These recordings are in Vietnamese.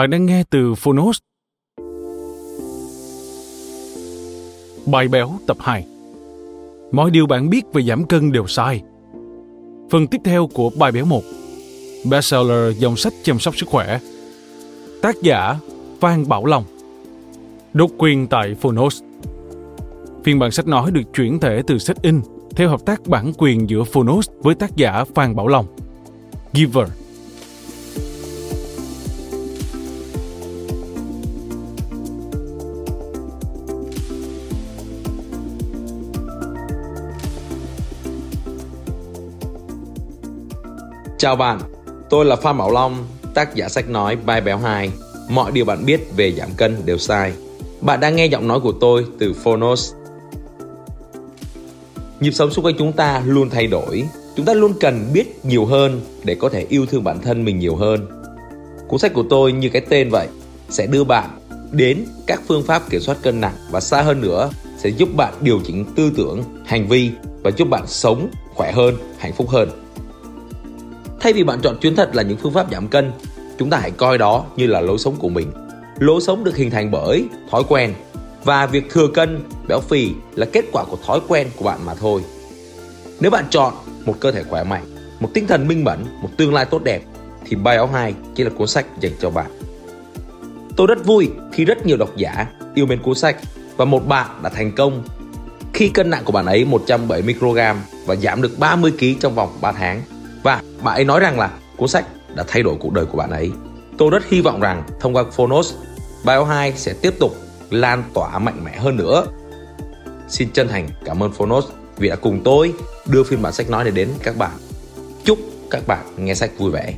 Bạn đang nghe từ Phonos. Bài béo tập 2 Mọi điều bạn biết về giảm cân đều sai. Phần tiếp theo của bài béo 1 Bestseller dòng sách chăm sóc sức khỏe Tác giả Phan Bảo Long Độc quyền tại Phonos Phiên bản sách nói được chuyển thể từ sách in theo hợp tác bản quyền giữa Phonos với tác giả Phan Bảo Long. Giver Chào bạn, tôi là Phan Bảo Long, tác giả sách nói Bài Béo 2. Mọi điều bạn biết về giảm cân đều sai. Bạn đang nghe giọng nói của tôi từ Phonos. Nhịp sống xung quanh chúng ta luôn thay đổi. Chúng ta luôn cần biết nhiều hơn để có thể yêu thương bản thân mình nhiều hơn. Cuốn sách của tôi như cái tên vậy, sẽ đưa bạn đến các phương pháp kiểm soát cân nặng và xa hơn nữa sẽ giúp bạn điều chỉnh tư tưởng, hành vi và giúp bạn sống khỏe hơn, hạnh phúc hơn. Thay vì bạn chọn chuyến thật là những phương pháp giảm cân, chúng ta hãy coi đó như là lối sống của mình. Lối sống được hình thành bởi thói quen và việc thừa cân, béo phì là kết quả của thói quen của bạn mà thôi. Nếu bạn chọn một cơ thể khỏe mạnh, một tinh thần minh mẫn, một tương lai tốt đẹp thì Bài áo 2 chỉ là cuốn sách dành cho bạn. Tôi rất vui khi rất nhiều độc giả yêu mến cuốn sách và một bạn đã thành công khi cân nặng của bạn ấy 170kg và giảm được 30kg trong vòng 3 tháng bạn ấy nói rằng là cuốn sách đã thay đổi cuộc đời của bạn ấy. Tôi rất hy vọng rằng thông qua Phonos, Bio 2 sẽ tiếp tục lan tỏa mạnh mẽ hơn nữa. Xin chân thành cảm ơn Phonos vì đã cùng tôi đưa phiên bản sách nói này đến các bạn. Chúc các bạn nghe sách vui vẻ.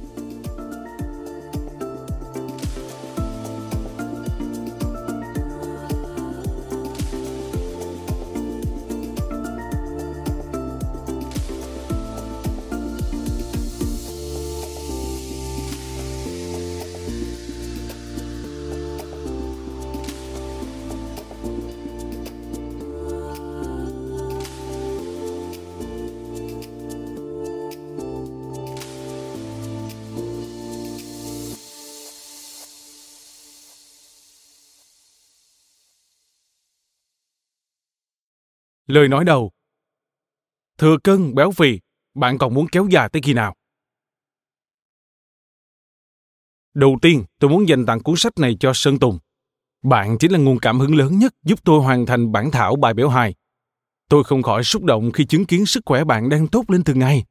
Lời nói đầu Thừa cân, béo phì, bạn còn muốn kéo dài tới khi nào? Đầu tiên, tôi muốn dành tặng cuốn sách này cho Sơn Tùng. Bạn chính là nguồn cảm hứng lớn nhất giúp tôi hoàn thành bản thảo bài béo hài. Tôi không khỏi xúc động khi chứng kiến sức khỏe bạn đang tốt lên từng ngày.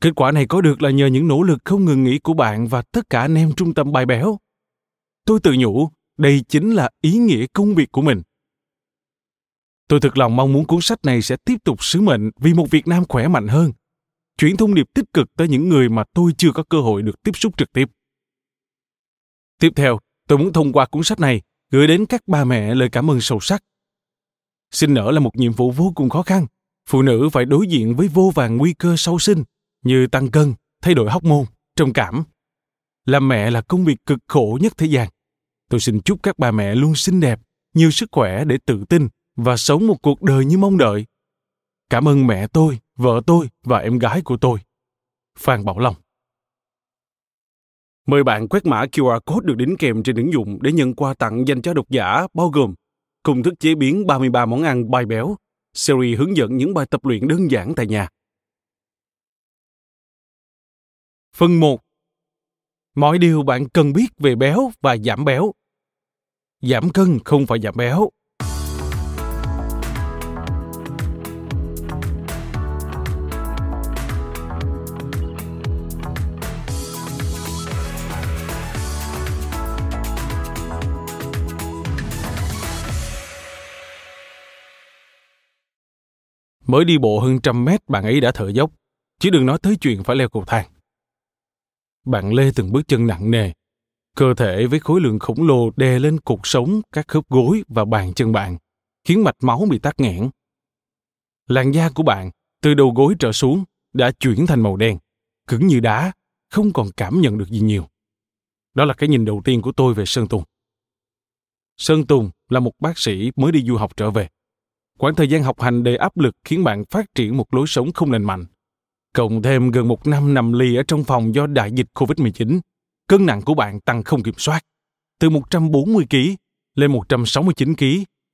Kết quả này có được là nhờ những nỗ lực không ngừng nghỉ của bạn và tất cả anh em trung tâm bài béo. Tôi tự nhủ, đây chính là ý nghĩa công việc của mình. Tôi thực lòng mong muốn cuốn sách này sẽ tiếp tục sứ mệnh vì một Việt Nam khỏe mạnh hơn, chuyển thông điệp tích cực tới những người mà tôi chưa có cơ hội được tiếp xúc trực tiếp. Tiếp theo, tôi muốn thông qua cuốn sách này gửi đến các bà mẹ lời cảm ơn sâu sắc. Sinh nở là một nhiệm vụ vô cùng khó khăn. Phụ nữ phải đối diện với vô vàng nguy cơ sau sinh như tăng cân, thay đổi hóc môn, trầm cảm. Làm mẹ là công việc cực khổ nhất thế gian. Tôi xin chúc các bà mẹ luôn xinh đẹp, nhiều sức khỏe để tự tin và sống một cuộc đời như mong đợi. Cảm ơn mẹ tôi, vợ tôi và em gái của tôi. Phan Bảo Long Mời bạn quét mã QR code được đính kèm trên ứng dụng để nhận quà tặng dành cho độc giả bao gồm công thức chế biến 33 món ăn bài béo, series hướng dẫn những bài tập luyện đơn giản tại nhà. Phần 1. Mọi điều bạn cần biết về béo và giảm béo. Giảm cân không phải giảm béo. Mới đi bộ hơn trăm mét bạn ấy đã thở dốc, chứ đừng nói tới chuyện phải leo cầu thang. Bạn lê từng bước chân nặng nề, cơ thể với khối lượng khổng lồ đè lên cột sống, các khớp gối và bàn chân bạn, khiến mạch máu bị tắc nghẽn. Làn da của bạn, từ đầu gối trở xuống, đã chuyển thành màu đen, cứng như đá, không còn cảm nhận được gì nhiều. Đó là cái nhìn đầu tiên của tôi về Sơn Tùng. Sơn Tùng là một bác sĩ mới đi du học trở về. Quãng thời gian học hành đầy áp lực khiến bạn phát triển một lối sống không lành mạnh. Cộng thêm gần một năm nằm lì ở trong phòng do đại dịch COVID-19, cân nặng của bạn tăng không kiểm soát. Từ 140 kg lên 169 kg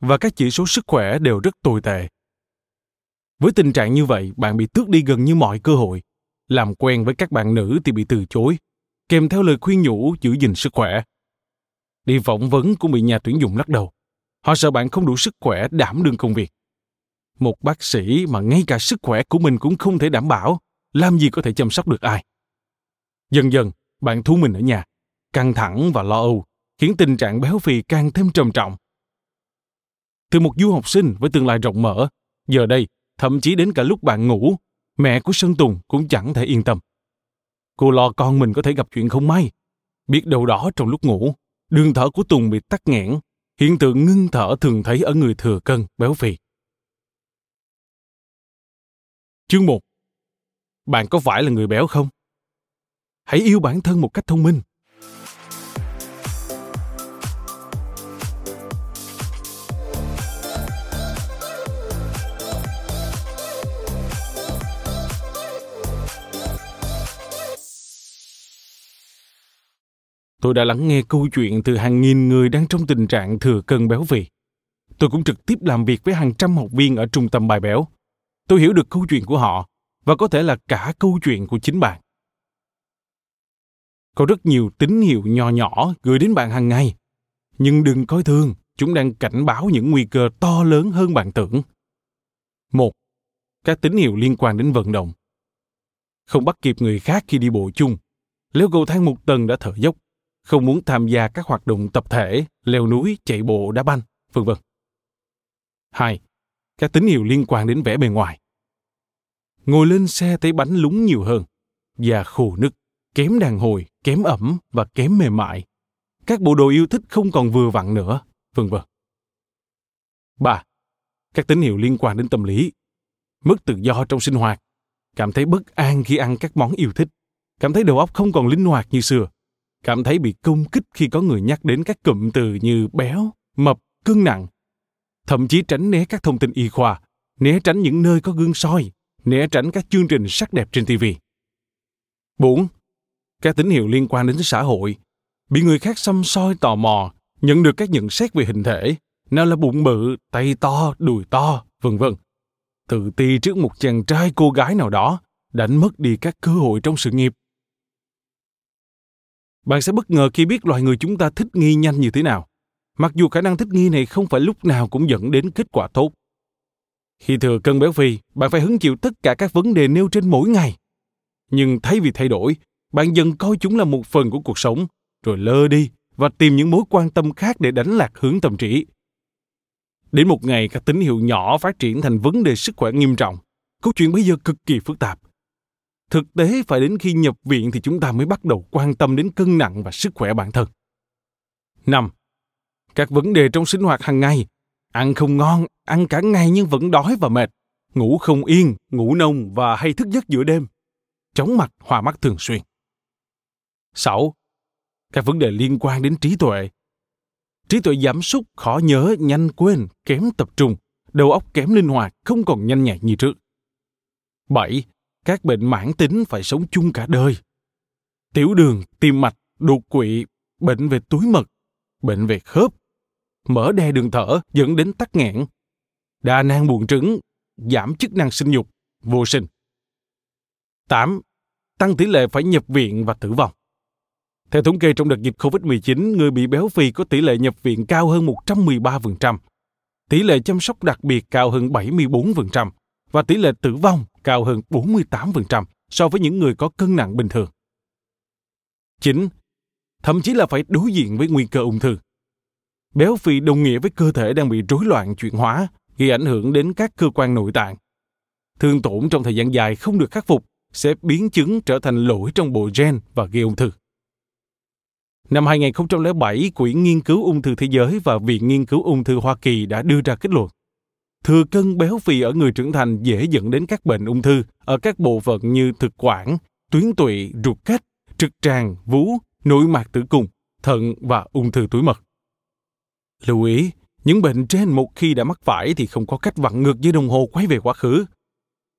và các chỉ số sức khỏe đều rất tồi tệ. Với tình trạng như vậy, bạn bị tước đi gần như mọi cơ hội. Làm quen với các bạn nữ thì bị từ chối, kèm theo lời khuyên nhủ giữ gìn sức khỏe. Đi phỏng vấn cũng bị nhà tuyển dụng lắc đầu. Họ sợ bạn không đủ sức khỏe đảm đương công việc. Một bác sĩ mà ngay cả sức khỏe của mình cũng không thể đảm bảo, làm gì có thể chăm sóc được ai. Dần dần, bạn thu mình ở nhà, căng thẳng và lo âu, khiến tình trạng béo phì càng thêm trầm trọng. Từ một du học sinh với tương lai rộng mở, giờ đây, thậm chí đến cả lúc bạn ngủ, mẹ của Sơn Tùng cũng chẳng thể yên tâm. Cô lo con mình có thể gặp chuyện không may. Biết đâu đó trong lúc ngủ, đường thở của Tùng bị tắc nghẽn hiện tượng ngưng thở thường thấy ở người thừa cân, béo phì. Chương 1 Bạn có phải là người béo không? Hãy yêu bản thân một cách thông minh. Tôi đã lắng nghe câu chuyện từ hàng nghìn người đang trong tình trạng thừa cân béo phì. Tôi cũng trực tiếp làm việc với hàng trăm học viên ở trung tâm bài béo. Tôi hiểu được câu chuyện của họ và có thể là cả câu chuyện của chính bạn. Có rất nhiều tín hiệu nhỏ nhỏ gửi đến bạn hàng ngày, nhưng đừng coi thường, chúng đang cảnh báo những nguy cơ to lớn hơn bạn tưởng. Một, các tín hiệu liên quan đến vận động. Không bắt kịp người khác khi đi bộ chung, leo cầu thang một tầng đã thở dốc, không muốn tham gia các hoạt động tập thể, leo núi, chạy bộ, đá banh, vân vân. 2. Các tín hiệu liên quan đến vẻ bề ngoài. Ngồi lên xe thấy bánh lúng nhiều hơn, da khô nứt, kém đàn hồi, kém ẩm và kém mềm mại. Các bộ đồ yêu thích không còn vừa vặn nữa, vân vân. 3. Các tín hiệu liên quan đến tâm lý. Mất tự do trong sinh hoạt, cảm thấy bất an khi ăn các món yêu thích, cảm thấy đầu óc không còn linh hoạt như xưa, cảm thấy bị công kích khi có người nhắc đến các cụm từ như béo, mập, cân nặng. Thậm chí tránh né các thông tin y khoa, né tránh những nơi có gương soi, né tránh các chương trình sắc đẹp trên TV. 4. Các tín hiệu liên quan đến xã hội. Bị người khác xăm soi tò mò, nhận được các nhận xét về hình thể, nào là bụng bự, tay to, đùi to, vân vân. Tự ti trước một chàng trai cô gái nào đó, đánh mất đi các cơ hội trong sự nghiệp bạn sẽ bất ngờ khi biết loài người chúng ta thích nghi nhanh như thế nào. Mặc dù khả năng thích nghi này không phải lúc nào cũng dẫn đến kết quả tốt. Khi thừa cân béo phì, bạn phải hứng chịu tất cả các vấn đề nêu trên mỗi ngày. Nhưng thay vì thay đổi, bạn dần coi chúng là một phần của cuộc sống, rồi lơ đi và tìm những mối quan tâm khác để đánh lạc hướng tâm trí. Đến một ngày các tín hiệu nhỏ phát triển thành vấn đề sức khỏe nghiêm trọng. Câu chuyện bây giờ cực kỳ phức tạp thực tế phải đến khi nhập viện thì chúng ta mới bắt đầu quan tâm đến cân nặng và sức khỏe bản thân. 5. Các vấn đề trong sinh hoạt hàng ngày. Ăn không ngon, ăn cả ngày nhưng vẫn đói và mệt. Ngủ không yên, ngủ nông và hay thức giấc giữa đêm. Chóng mặt, hoa mắt thường xuyên. 6. Các vấn đề liên quan đến trí tuệ. Trí tuệ giảm sút, khó nhớ, nhanh quên, kém tập trung, đầu óc kém linh hoạt, không còn nhanh nhạy như trước. 7 các bệnh mãn tính phải sống chung cả đời. Tiểu đường, tim mạch, đột quỵ, bệnh về túi mật, bệnh về khớp, mở đe đường thở dẫn đến tắc nghẽn, đa nang buồng trứng, giảm chức năng sinh dục, vô sinh. 8. Tăng tỷ lệ phải nhập viện và tử vong. Theo thống kê trong đợt dịch COVID-19, người bị béo phì có tỷ lệ nhập viện cao hơn 113%, tỷ lệ chăm sóc đặc biệt cao hơn 74% và tỷ lệ tử vong cao hơn 48% so với những người có cân nặng bình thường. 9. Thậm chí là phải đối diện với nguy cơ ung thư. Béo phì đồng nghĩa với cơ thể đang bị rối loạn chuyển hóa, gây ảnh hưởng đến các cơ quan nội tạng. Thương tổn trong thời gian dài không được khắc phục sẽ biến chứng trở thành lỗi trong bộ gen và gây ung thư. Năm 2007, Quỹ Nghiên cứu Ung thư Thế giới và Viện Nghiên cứu Ung thư Hoa Kỳ đã đưa ra kết luận. Thừa cân béo phì ở người trưởng thành dễ dẫn đến các bệnh ung thư ở các bộ phận như thực quản, tuyến tụy, ruột kết, trực tràng, vú, nội mạc tử cung, thận và ung thư túi mật. Lưu ý, những bệnh trên một khi đã mắc phải thì không có cách vặn ngược với đồng hồ quay về quá khứ.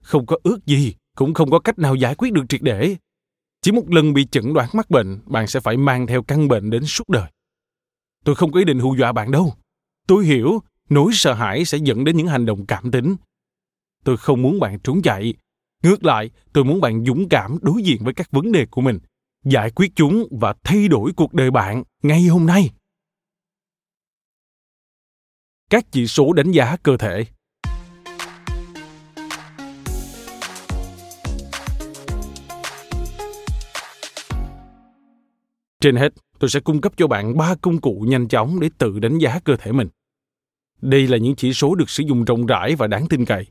Không có ước gì, cũng không có cách nào giải quyết được triệt để. Chỉ một lần bị chẩn đoán mắc bệnh, bạn sẽ phải mang theo căn bệnh đến suốt đời. Tôi không có ý định hù dọa bạn đâu. Tôi hiểu nỗi sợ hãi sẽ dẫn đến những hành động cảm tính. Tôi không muốn bạn trốn chạy. Ngược lại, tôi muốn bạn dũng cảm đối diện với các vấn đề của mình, giải quyết chúng và thay đổi cuộc đời bạn ngay hôm nay. Các chỉ số đánh giá cơ thể Trên hết, tôi sẽ cung cấp cho bạn ba công cụ nhanh chóng để tự đánh giá cơ thể mình. Đây là những chỉ số được sử dụng rộng rãi và đáng tin cậy.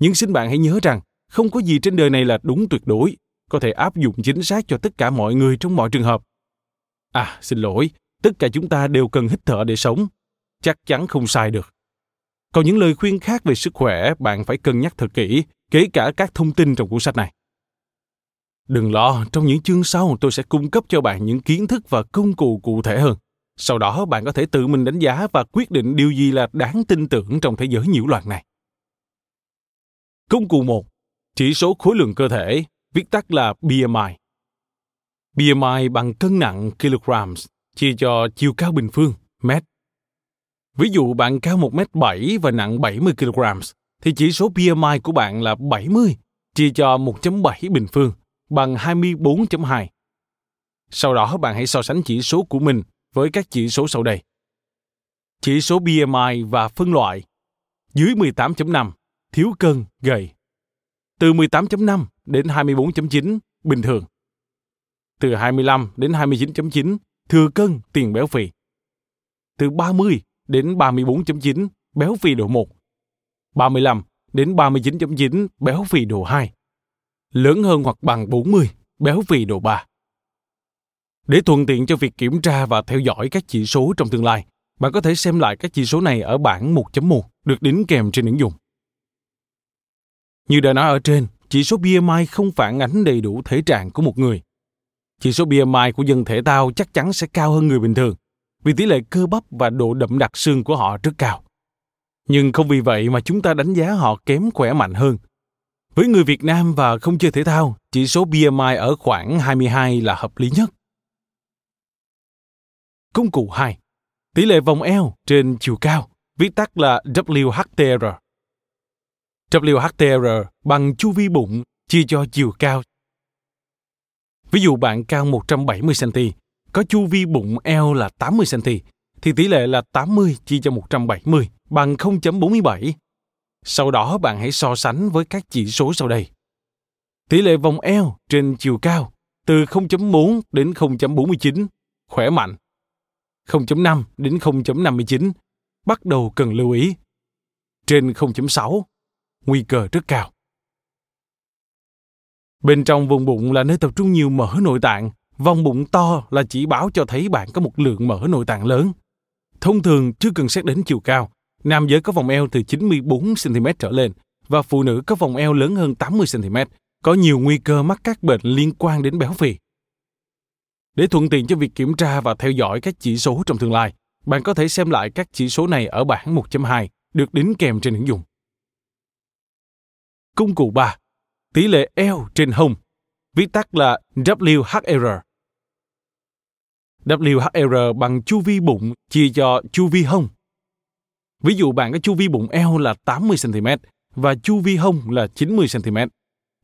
Nhưng xin bạn hãy nhớ rằng, không có gì trên đời này là đúng tuyệt đối, có thể áp dụng chính xác cho tất cả mọi người trong mọi trường hợp. À, xin lỗi, tất cả chúng ta đều cần hít thở để sống. Chắc chắn không sai được. Còn những lời khuyên khác về sức khỏe, bạn phải cân nhắc thật kỹ, kể cả các thông tin trong cuốn sách này. Đừng lo, trong những chương sau tôi sẽ cung cấp cho bạn những kiến thức và công cụ cụ thể hơn. Sau đó bạn có thể tự mình đánh giá và quyết định điều gì là đáng tin tưởng trong thế giới nhiễu loạn này. Công cụ 1. Chỉ số khối lượng cơ thể, viết tắt là BMI. BMI bằng cân nặng kilograms, chia cho chiều cao bình phương, mét. Ví dụ bạn cao 1m7 và nặng 70 kg, thì chỉ số BMI của bạn là 70, chia cho 1.7 bình phương, bằng 24.2. Sau đó bạn hãy so sánh chỉ số của mình với các chỉ số sau đây. Chỉ số BMI và phân loại. Dưới 18.5, thiếu cân, gầy. Từ 18.5 đến 24.9, bình thường. Từ 25 đến 29.9, thừa cân, tiền béo phì. Từ 30 đến 34.9, béo phì độ 1. 35 đến 39.9, béo phì độ 2 lớn hơn hoặc bằng 40, béo phì độ 3. Để thuận tiện cho việc kiểm tra và theo dõi các chỉ số trong tương lai, bạn có thể xem lại các chỉ số này ở bảng 1.1 được đính kèm trên ứng dụng. Như đã nói ở trên, chỉ số BMI không phản ánh đầy đủ thể trạng của một người. Chỉ số BMI của dân thể thao chắc chắn sẽ cao hơn người bình thường, vì tỷ lệ cơ bắp và độ đậm đặc xương của họ rất cao. Nhưng không vì vậy mà chúng ta đánh giá họ kém khỏe mạnh hơn với người Việt Nam và không chơi thể thao, chỉ số BMI ở khoảng 22 là hợp lý nhất. Công cụ 2. Tỷ lệ vòng eo trên chiều cao, viết tắt là WHTR. WHTR bằng chu vi bụng chia cho chiều cao. Ví dụ bạn cao 170cm, có chu vi bụng eo là 80cm, thì tỷ lệ là 80 chia cho 170 bằng 0.47 sau đó bạn hãy so sánh với các chỉ số sau đây. Tỷ lệ vòng eo trên chiều cao từ 0.4 đến 0.49, khỏe mạnh. 0.5 đến 0.59, bắt đầu cần lưu ý. Trên 0.6, nguy cơ rất cao. Bên trong vùng bụng là nơi tập trung nhiều mỡ nội tạng, vòng bụng to là chỉ báo cho thấy bạn có một lượng mỡ nội tạng lớn. Thông thường chưa cần xét đến chiều cao, Nam giới có vòng eo từ 94 cm trở lên và phụ nữ có vòng eo lớn hơn 80 cm, có nhiều nguy cơ mắc các bệnh liên quan đến béo phì. Để thuận tiện cho việc kiểm tra và theo dõi các chỉ số trong tương lai, bạn có thể xem lại các chỉ số này ở bảng 1.2 được đính kèm trên ứng dụng. Công cụ 3. Tỷ lệ eo trên hông, viết tắt là WHR. WHR bằng chu vi bụng chia cho chu vi hông. Ví dụ bạn có chu vi bụng eo là 80 cm và chu vi hông là 90 cm,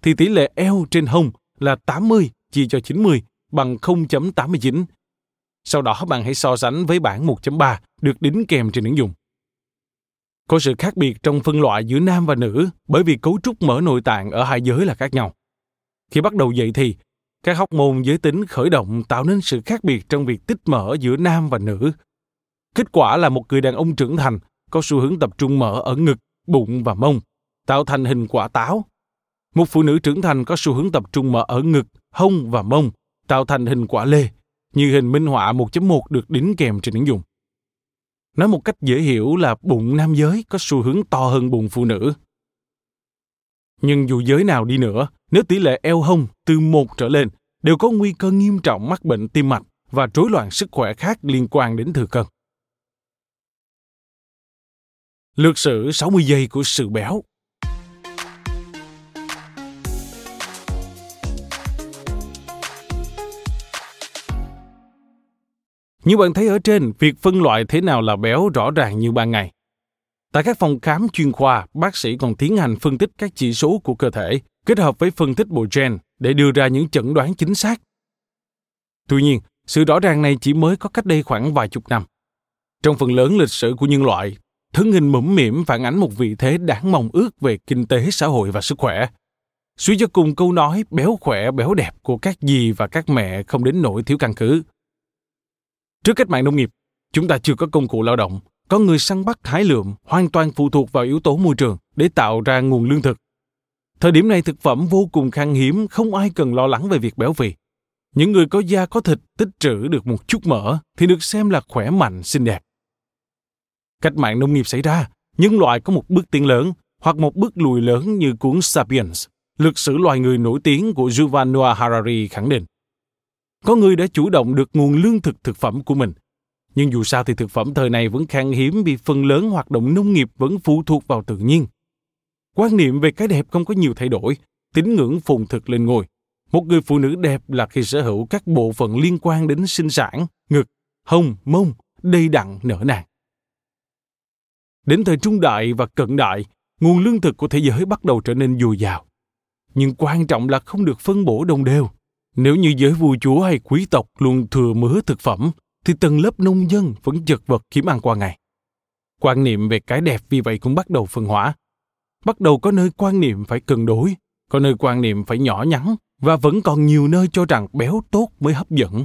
thì tỷ lệ eo trên hông là 80 chia cho 90 bằng 0.89. Sau đó bạn hãy so sánh với bảng 1.3 được đính kèm trên ứng dụng. Có sự khác biệt trong phân loại giữa nam và nữ bởi vì cấu trúc mỡ nội tạng ở hai giới là khác nhau. Khi bắt đầu dậy thì, các hóc môn giới tính khởi động tạo nên sự khác biệt trong việc tích mỡ giữa nam và nữ. Kết quả là một người đàn ông trưởng thành có xu hướng tập trung mỡ ở ngực, bụng và mông, tạo thành hình quả táo. Một phụ nữ trưởng thành có xu hướng tập trung mỡ ở ngực, hông và mông, tạo thành hình quả lê, như hình minh họa 1.1 được đính kèm trên ứng dụng. Nói một cách dễ hiểu là bụng nam giới có xu hướng to hơn bụng phụ nữ. Nhưng dù giới nào đi nữa, nếu tỷ lệ eo hông từ một trở lên, đều có nguy cơ nghiêm trọng mắc bệnh tim mạch và rối loạn sức khỏe khác liên quan đến thừa cân. Lược sử 60 giây của sự béo Như bạn thấy ở trên, việc phân loại thế nào là béo rõ ràng như ban ngày. Tại các phòng khám chuyên khoa, bác sĩ còn tiến hành phân tích các chỉ số của cơ thể, kết hợp với phân tích bộ gen để đưa ra những chẩn đoán chính xác. Tuy nhiên, sự rõ ràng này chỉ mới có cách đây khoảng vài chục năm. Trong phần lớn lịch sử của nhân loại, thân hình mũm mỉm phản ánh một vị thế đáng mong ước về kinh tế xã hội và sức khỏe. Suy cho cùng câu nói béo khỏe béo đẹp của các dì và các mẹ không đến nỗi thiếu căn cứ. Trước cách mạng nông nghiệp, chúng ta chưa có công cụ lao động, có người săn bắt hái lượm hoàn toàn phụ thuộc vào yếu tố môi trường để tạo ra nguồn lương thực. Thời điểm này thực phẩm vô cùng khan hiếm, không ai cần lo lắng về việc béo phì. Những người có da có thịt tích trữ được một chút mỡ thì được xem là khỏe mạnh, xinh đẹp. Cách mạng nông nghiệp xảy ra, nhân loại có một bước tiến lớn hoặc một bước lùi lớn như cuốn Sapiens, lực sử loài người nổi tiếng của Yuval Noah Harari khẳng định. Có người đã chủ động được nguồn lương thực thực phẩm của mình. Nhưng dù sao thì thực phẩm thời này vẫn khan hiếm vì phần lớn hoạt động nông nghiệp vẫn phụ thuộc vào tự nhiên. Quan niệm về cái đẹp không có nhiều thay đổi, tín ngưỡng phùng thực lên ngôi. Một người phụ nữ đẹp là khi sở hữu các bộ phận liên quan đến sinh sản, ngực, hông, mông, đầy đặn, nở nàng. Đến thời trung đại và cận đại, nguồn lương thực của thế giới bắt đầu trở nên dồi dào. Nhưng quan trọng là không được phân bổ đồng đều. Nếu như giới vua chúa hay quý tộc luôn thừa mứa thực phẩm, thì tầng lớp nông dân vẫn chật vật kiếm ăn qua ngày. Quan niệm về cái đẹp vì vậy cũng bắt đầu phân hóa. Bắt đầu có nơi quan niệm phải cân đối, có nơi quan niệm phải nhỏ nhắn và vẫn còn nhiều nơi cho rằng béo tốt mới hấp dẫn.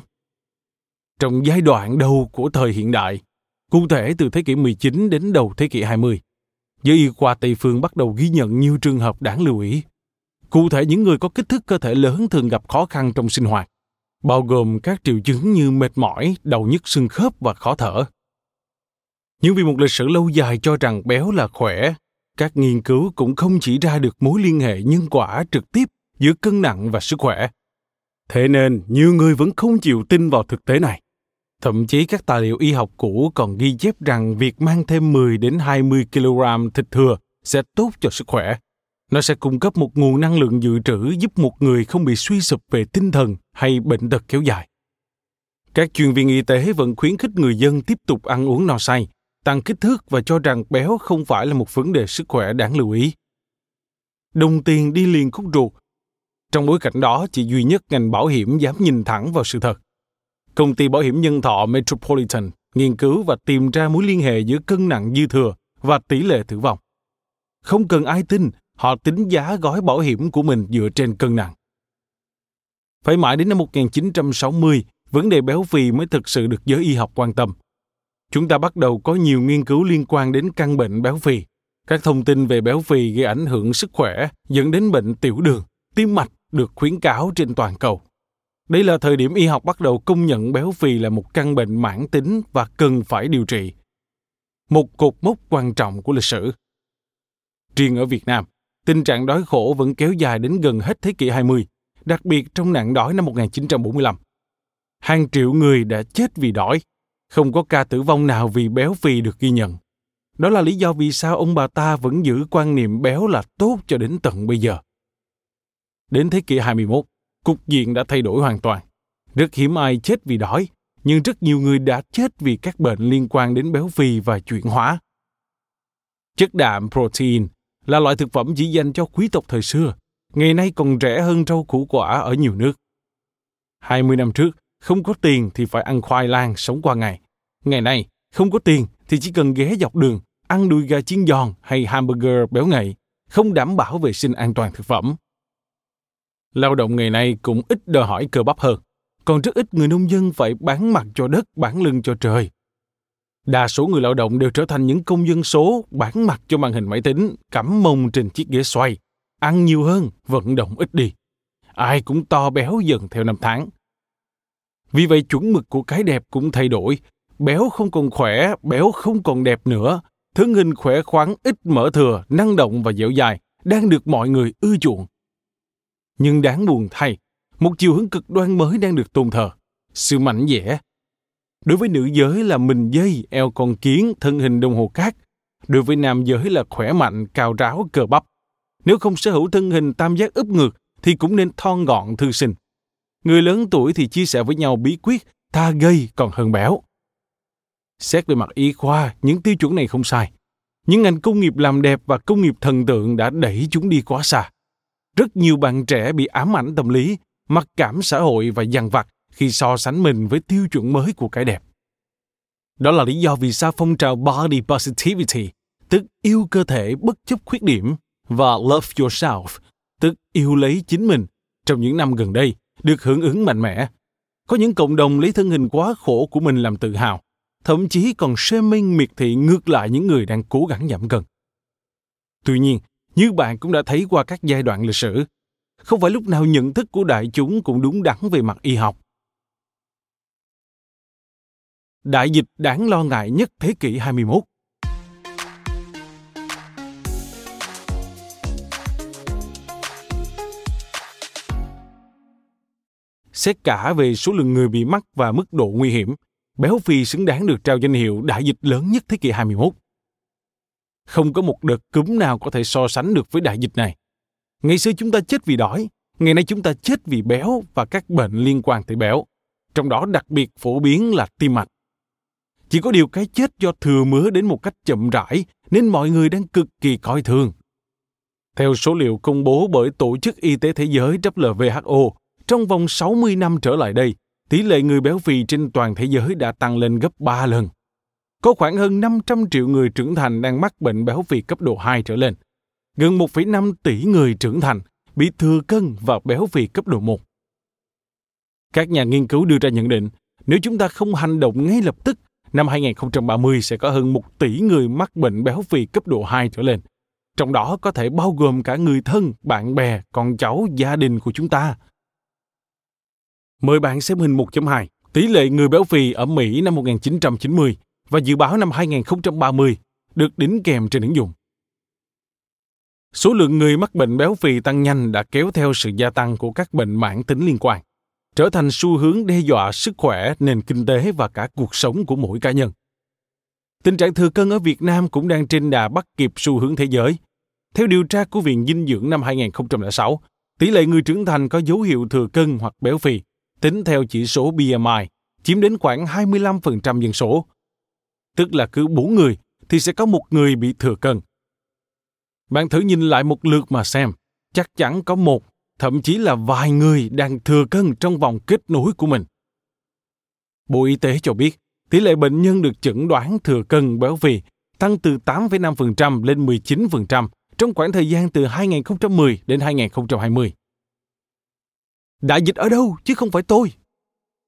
Trong giai đoạn đầu của thời hiện đại, cụ thể từ thế kỷ 19 đến đầu thế kỷ 20, giới y khoa Tây phương bắt đầu ghi nhận nhiều trường hợp đáng lưu ý Cụ thể những người có kích thước cơ thể lớn thường gặp khó khăn trong sinh hoạt, bao gồm các triệu chứng như mệt mỏi, đau nhức xương khớp và khó thở. Nhưng vì một lịch sử lâu dài cho rằng béo là khỏe, các nghiên cứu cũng không chỉ ra được mối liên hệ nhân quả trực tiếp giữa cân nặng và sức khỏe. Thế nên, nhiều người vẫn không chịu tin vào thực tế này. Thậm chí các tài liệu y học cũ còn ghi chép rằng việc mang thêm 10 đến 20 kg thịt thừa sẽ tốt cho sức khỏe. Nó sẽ cung cấp một nguồn năng lượng dự trữ giúp một người không bị suy sụp về tinh thần hay bệnh tật kéo dài. Các chuyên viên y tế vẫn khuyến khích người dân tiếp tục ăn uống no say, tăng kích thước và cho rằng béo không phải là một vấn đề sức khỏe đáng lưu ý. Đồng tiền đi liền khúc ruột. Trong bối cảnh đó, chỉ duy nhất ngành bảo hiểm dám nhìn thẳng vào sự thật. Công ty bảo hiểm nhân thọ Metropolitan nghiên cứu và tìm ra mối liên hệ giữa cân nặng dư thừa và tỷ lệ tử vong. Không cần ai tin, họ tính giá gói bảo hiểm của mình dựa trên cân nặng. Phải mãi đến năm 1960, vấn đề béo phì mới thực sự được giới y học quan tâm. Chúng ta bắt đầu có nhiều nghiên cứu liên quan đến căn bệnh béo phì. Các thông tin về béo phì gây ảnh hưởng sức khỏe dẫn đến bệnh tiểu đường, tim mạch được khuyến cáo trên toàn cầu. Đây là thời điểm y học bắt đầu công nhận béo phì là một căn bệnh mãn tính và cần phải điều trị. Một cột mốc quan trọng của lịch sử. Riêng ở Việt Nam, Tình trạng đói khổ vẫn kéo dài đến gần hết thế kỷ 20, đặc biệt trong nạn đói năm 1945. Hàng triệu người đã chết vì đói, không có ca tử vong nào vì béo phì được ghi nhận. Đó là lý do vì sao ông bà ta vẫn giữ quan niệm béo là tốt cho đến tận bây giờ. Đến thế kỷ 21, cục diện đã thay đổi hoàn toàn. Rất hiếm ai chết vì đói, nhưng rất nhiều người đã chết vì các bệnh liên quan đến béo phì và chuyển hóa. Chất đạm protein là loại thực phẩm chỉ dành cho quý tộc thời xưa, ngày nay còn rẻ hơn rau củ quả ở nhiều nước. 20 năm trước, không có tiền thì phải ăn khoai lang sống qua ngày. Ngày nay, không có tiền thì chỉ cần ghé dọc đường, ăn đùi gà chiên giòn hay hamburger béo ngậy, không đảm bảo vệ sinh an toàn thực phẩm. Lao động ngày nay cũng ít đòi hỏi cơ bắp hơn, còn rất ít người nông dân phải bán mặt cho đất, bán lưng cho trời. Đa số người lao động đều trở thành những công dân số bán mặt cho màn hình máy tính, cắm mông trên chiếc ghế xoay, ăn nhiều hơn, vận động ít đi. Ai cũng to béo dần theo năm tháng. Vì vậy chuẩn mực của cái đẹp cũng thay đổi. Béo không còn khỏe, béo không còn đẹp nữa. Thân hình khỏe khoắn, ít mỡ thừa, năng động và dẻo dài đang được mọi người ưa chuộng. Nhưng đáng buồn thay, một chiều hướng cực đoan mới đang được tôn thờ. Sự mạnh dẻ. Đối với nữ giới là mình dây, eo con kiến, thân hình đồng hồ cát. Đối với nam giới là khỏe mạnh, cao ráo, cờ bắp. Nếu không sở hữu thân hình tam giác úp ngược thì cũng nên thon gọn thư sinh. Người lớn tuổi thì chia sẻ với nhau bí quyết ta gây còn hơn béo. Xét về mặt y khoa, những tiêu chuẩn này không sai. Những ngành công nghiệp làm đẹp và công nghiệp thần tượng đã đẩy chúng đi quá xa. Rất nhiều bạn trẻ bị ám ảnh tâm lý, mặc cảm xã hội và dằn vặt khi so sánh mình với tiêu chuẩn mới của cái đẹp. Đó là lý do vì sao phong trào body positivity, tức yêu cơ thể bất chấp khuyết điểm, và love yourself, tức yêu lấy chính mình, trong những năm gần đây được hưởng ứng mạnh mẽ. Có những cộng đồng lấy thân hình quá khổ của mình làm tự hào, thậm chí còn shaming miệt thị ngược lại những người đang cố gắng giảm cân. Tuy nhiên, như bạn cũng đã thấy qua các giai đoạn lịch sử, không phải lúc nào nhận thức của đại chúng cũng đúng đắn về mặt y học. Đại dịch đáng lo ngại nhất thế kỷ 21 Xét cả về số lượng người bị mắc và mức độ nguy hiểm, béo phì xứng đáng được trao danh hiệu đại dịch lớn nhất thế kỷ 21. Không có một đợt cúm nào có thể so sánh được với đại dịch này. Ngày xưa chúng ta chết vì đói, ngày nay chúng ta chết vì béo và các bệnh liên quan tới béo, trong đó đặc biệt phổ biến là tim mạch. Chỉ có điều cái chết do thừa mứa đến một cách chậm rãi nên mọi người đang cực kỳ coi thường. Theo số liệu công bố bởi Tổ chức Y tế Thế giới WHO, trong vòng 60 năm trở lại đây, tỷ lệ người béo phì trên toàn thế giới đã tăng lên gấp 3 lần. Có khoảng hơn 500 triệu người trưởng thành đang mắc bệnh béo phì cấp độ 2 trở lên. Gần 1,5 tỷ người trưởng thành bị thừa cân và béo phì cấp độ 1. Các nhà nghiên cứu đưa ra nhận định, nếu chúng ta không hành động ngay lập tức, năm 2030 sẽ có hơn 1 tỷ người mắc bệnh béo phì cấp độ 2 trở lên. Trong đó có thể bao gồm cả người thân, bạn bè, con cháu, gia đình của chúng ta. Mời bạn xem hình 1.2, tỷ lệ người béo phì ở Mỹ năm 1990 và dự báo năm 2030 được đính kèm trên ứng dụng. Số lượng người mắc bệnh béo phì tăng nhanh đã kéo theo sự gia tăng của các bệnh mãn tính liên quan, trở thành xu hướng đe dọa sức khỏe, nền kinh tế và cả cuộc sống của mỗi cá nhân. Tình trạng thừa cân ở Việt Nam cũng đang trên đà bắt kịp xu hướng thế giới. Theo điều tra của Viện Dinh dưỡng năm 2006, tỷ lệ người trưởng thành có dấu hiệu thừa cân hoặc béo phì tính theo chỉ số BMI, chiếm đến khoảng 25% dân số. Tức là cứ 4 người thì sẽ có một người bị thừa cân. Bạn thử nhìn lại một lượt mà xem, chắc chắn có một, thậm chí là vài người đang thừa cân trong vòng kết nối của mình. Bộ Y tế cho biết, tỷ lệ bệnh nhân được chẩn đoán thừa cân béo phì tăng từ 8,5% lên 19% trong khoảng thời gian từ 2010 đến 2020. Đại dịch ở đâu chứ không phải tôi?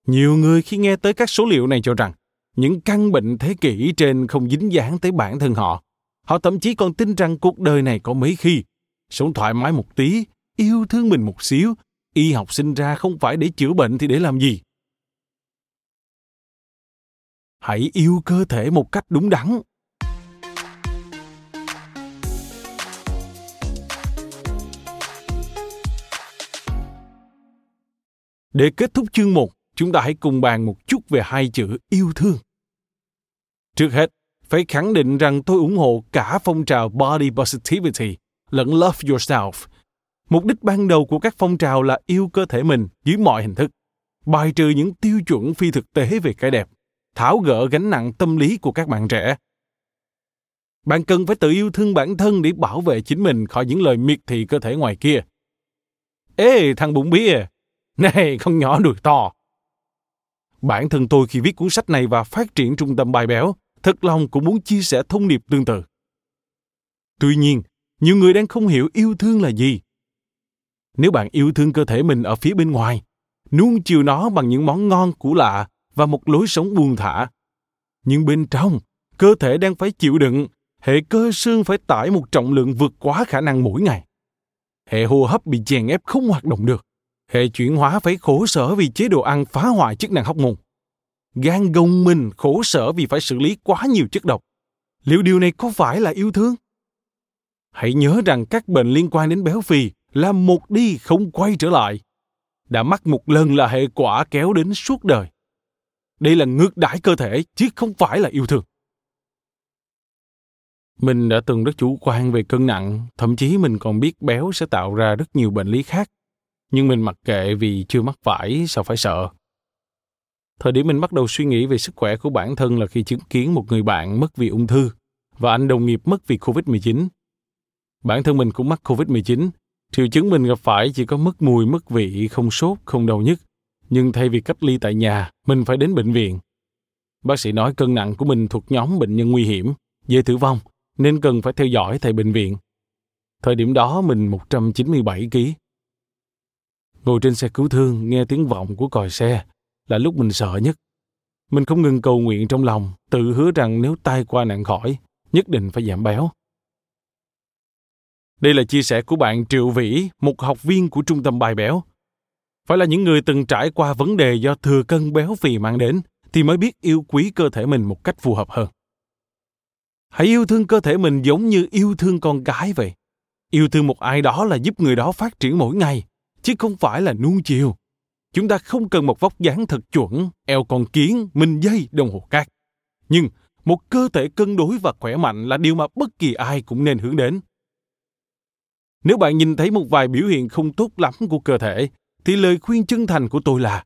Nhiều người khi nghe tới các số liệu này cho rằng những căn bệnh thế kỷ trên không dính dáng tới bản thân họ. Họ thậm chí còn tin rằng cuộc đời này có mấy khi sống thoải mái một tí, yêu thương mình một xíu, y học sinh ra không phải để chữa bệnh thì để làm gì? Hãy yêu cơ thể một cách đúng đắn. Để kết thúc chương 1, chúng ta hãy cùng bàn một chút về hai chữ yêu thương. Trước hết, phải khẳng định rằng tôi ủng hộ cả phong trào body positivity lẫn love yourself. Mục đích ban đầu của các phong trào là yêu cơ thể mình dưới mọi hình thức. bài trừ những tiêu chuẩn phi thực tế về cái đẹp, tháo gỡ gánh nặng tâm lý của các bạn trẻ. Bạn cần phải tự yêu thương bản thân để bảo vệ chính mình khỏi những lời miệt thị cơ thể ngoài kia. Ê, thằng bụng bia! Này, con nhỏ đùi to! Bản thân tôi khi viết cuốn sách này và phát triển trung tâm bài béo, thật lòng cũng muốn chia sẻ thông điệp tương tự. Tuy nhiên, nhiều người đang không hiểu yêu thương là gì. Nếu bạn yêu thương cơ thể mình ở phía bên ngoài, nuông chiều nó bằng những món ngon củ lạ và một lối sống buông thả. Nhưng bên trong, cơ thể đang phải chịu đựng, hệ cơ xương phải tải một trọng lượng vượt quá khả năng mỗi ngày. Hệ hô hấp bị chèn ép không hoạt động được. Hệ chuyển hóa phải khổ sở vì chế độ ăn phá hoại chức năng hóc môn. Gan gồng mình khổ sở vì phải xử lý quá nhiều chất độc. Liệu điều này có phải là yêu thương? Hãy nhớ rằng các bệnh liên quan đến béo phì là một đi không quay trở lại. Đã mắc một lần là hệ quả kéo đến suốt đời. Đây là ngược đãi cơ thể chứ không phải là yêu thương. Mình đã từng rất chủ quan về cân nặng, thậm chí mình còn biết béo sẽ tạo ra rất nhiều bệnh lý khác. Nhưng mình mặc kệ vì chưa mắc phải, sao phải sợ. Thời điểm mình bắt đầu suy nghĩ về sức khỏe của bản thân là khi chứng kiến một người bạn mất vì ung thư và anh đồng nghiệp mất vì Covid-19. Bản thân mình cũng mắc Covid-19. Triệu chứng mình gặp phải chỉ có mất mùi, mất vị, không sốt, không đau nhức. Nhưng thay vì cách ly tại nhà, mình phải đến bệnh viện. Bác sĩ nói cân nặng của mình thuộc nhóm bệnh nhân nguy hiểm, dễ tử vong, nên cần phải theo dõi tại bệnh viện. Thời điểm đó mình 197 kg. Ngồi trên xe cứu thương nghe tiếng vọng của còi xe là lúc mình sợ nhất. Mình không ngừng cầu nguyện trong lòng, tự hứa rằng nếu tai qua nạn khỏi, nhất định phải giảm béo. Đây là chia sẻ của bạn Triệu Vĩ, một học viên của trung tâm bài béo. Phải là những người từng trải qua vấn đề do thừa cân béo phì mang đến thì mới biết yêu quý cơ thể mình một cách phù hợp hơn. Hãy yêu thương cơ thể mình giống như yêu thương con gái vậy. Yêu thương một ai đó là giúp người đó phát triển mỗi ngày, chứ không phải là nuông chiều. Chúng ta không cần một vóc dáng thật chuẩn, eo con kiến, minh dây, đồng hồ cát. Nhưng một cơ thể cân đối và khỏe mạnh là điều mà bất kỳ ai cũng nên hướng đến. Nếu bạn nhìn thấy một vài biểu hiện không tốt lắm của cơ thể, thì lời khuyên chân thành của tôi là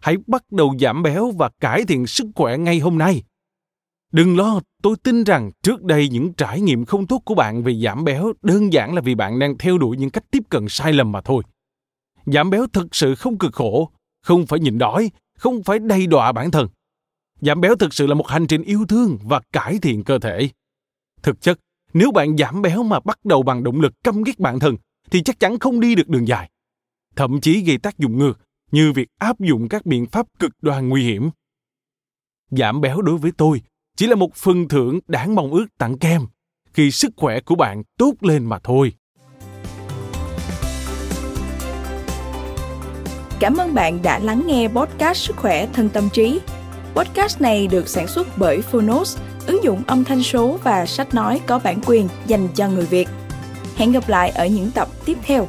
hãy bắt đầu giảm béo và cải thiện sức khỏe ngay hôm nay. Đừng lo, tôi tin rằng trước đây những trải nghiệm không tốt của bạn về giảm béo đơn giản là vì bạn đang theo đuổi những cách tiếp cận sai lầm mà thôi. Giảm béo thực sự không cực khổ, không phải nhịn đói, không phải đầy đọa bản thân. Giảm béo thực sự là một hành trình yêu thương và cải thiện cơ thể. Thực chất, nếu bạn giảm béo mà bắt đầu bằng động lực căm ghét bản thân, thì chắc chắn không đi được đường dài. Thậm chí gây tác dụng ngược, như việc áp dụng các biện pháp cực đoan nguy hiểm. Giảm béo đối với tôi chỉ là một phần thưởng đáng mong ước tặng kem khi sức khỏe của bạn tốt lên mà thôi. Cảm ơn bạn đã lắng nghe podcast Sức khỏe thân tâm trí. Podcast này được sản xuất bởi Phonos, ứng dụng âm thanh số và sách nói có bản quyền dành cho người Việt. Hẹn gặp lại ở những tập tiếp theo.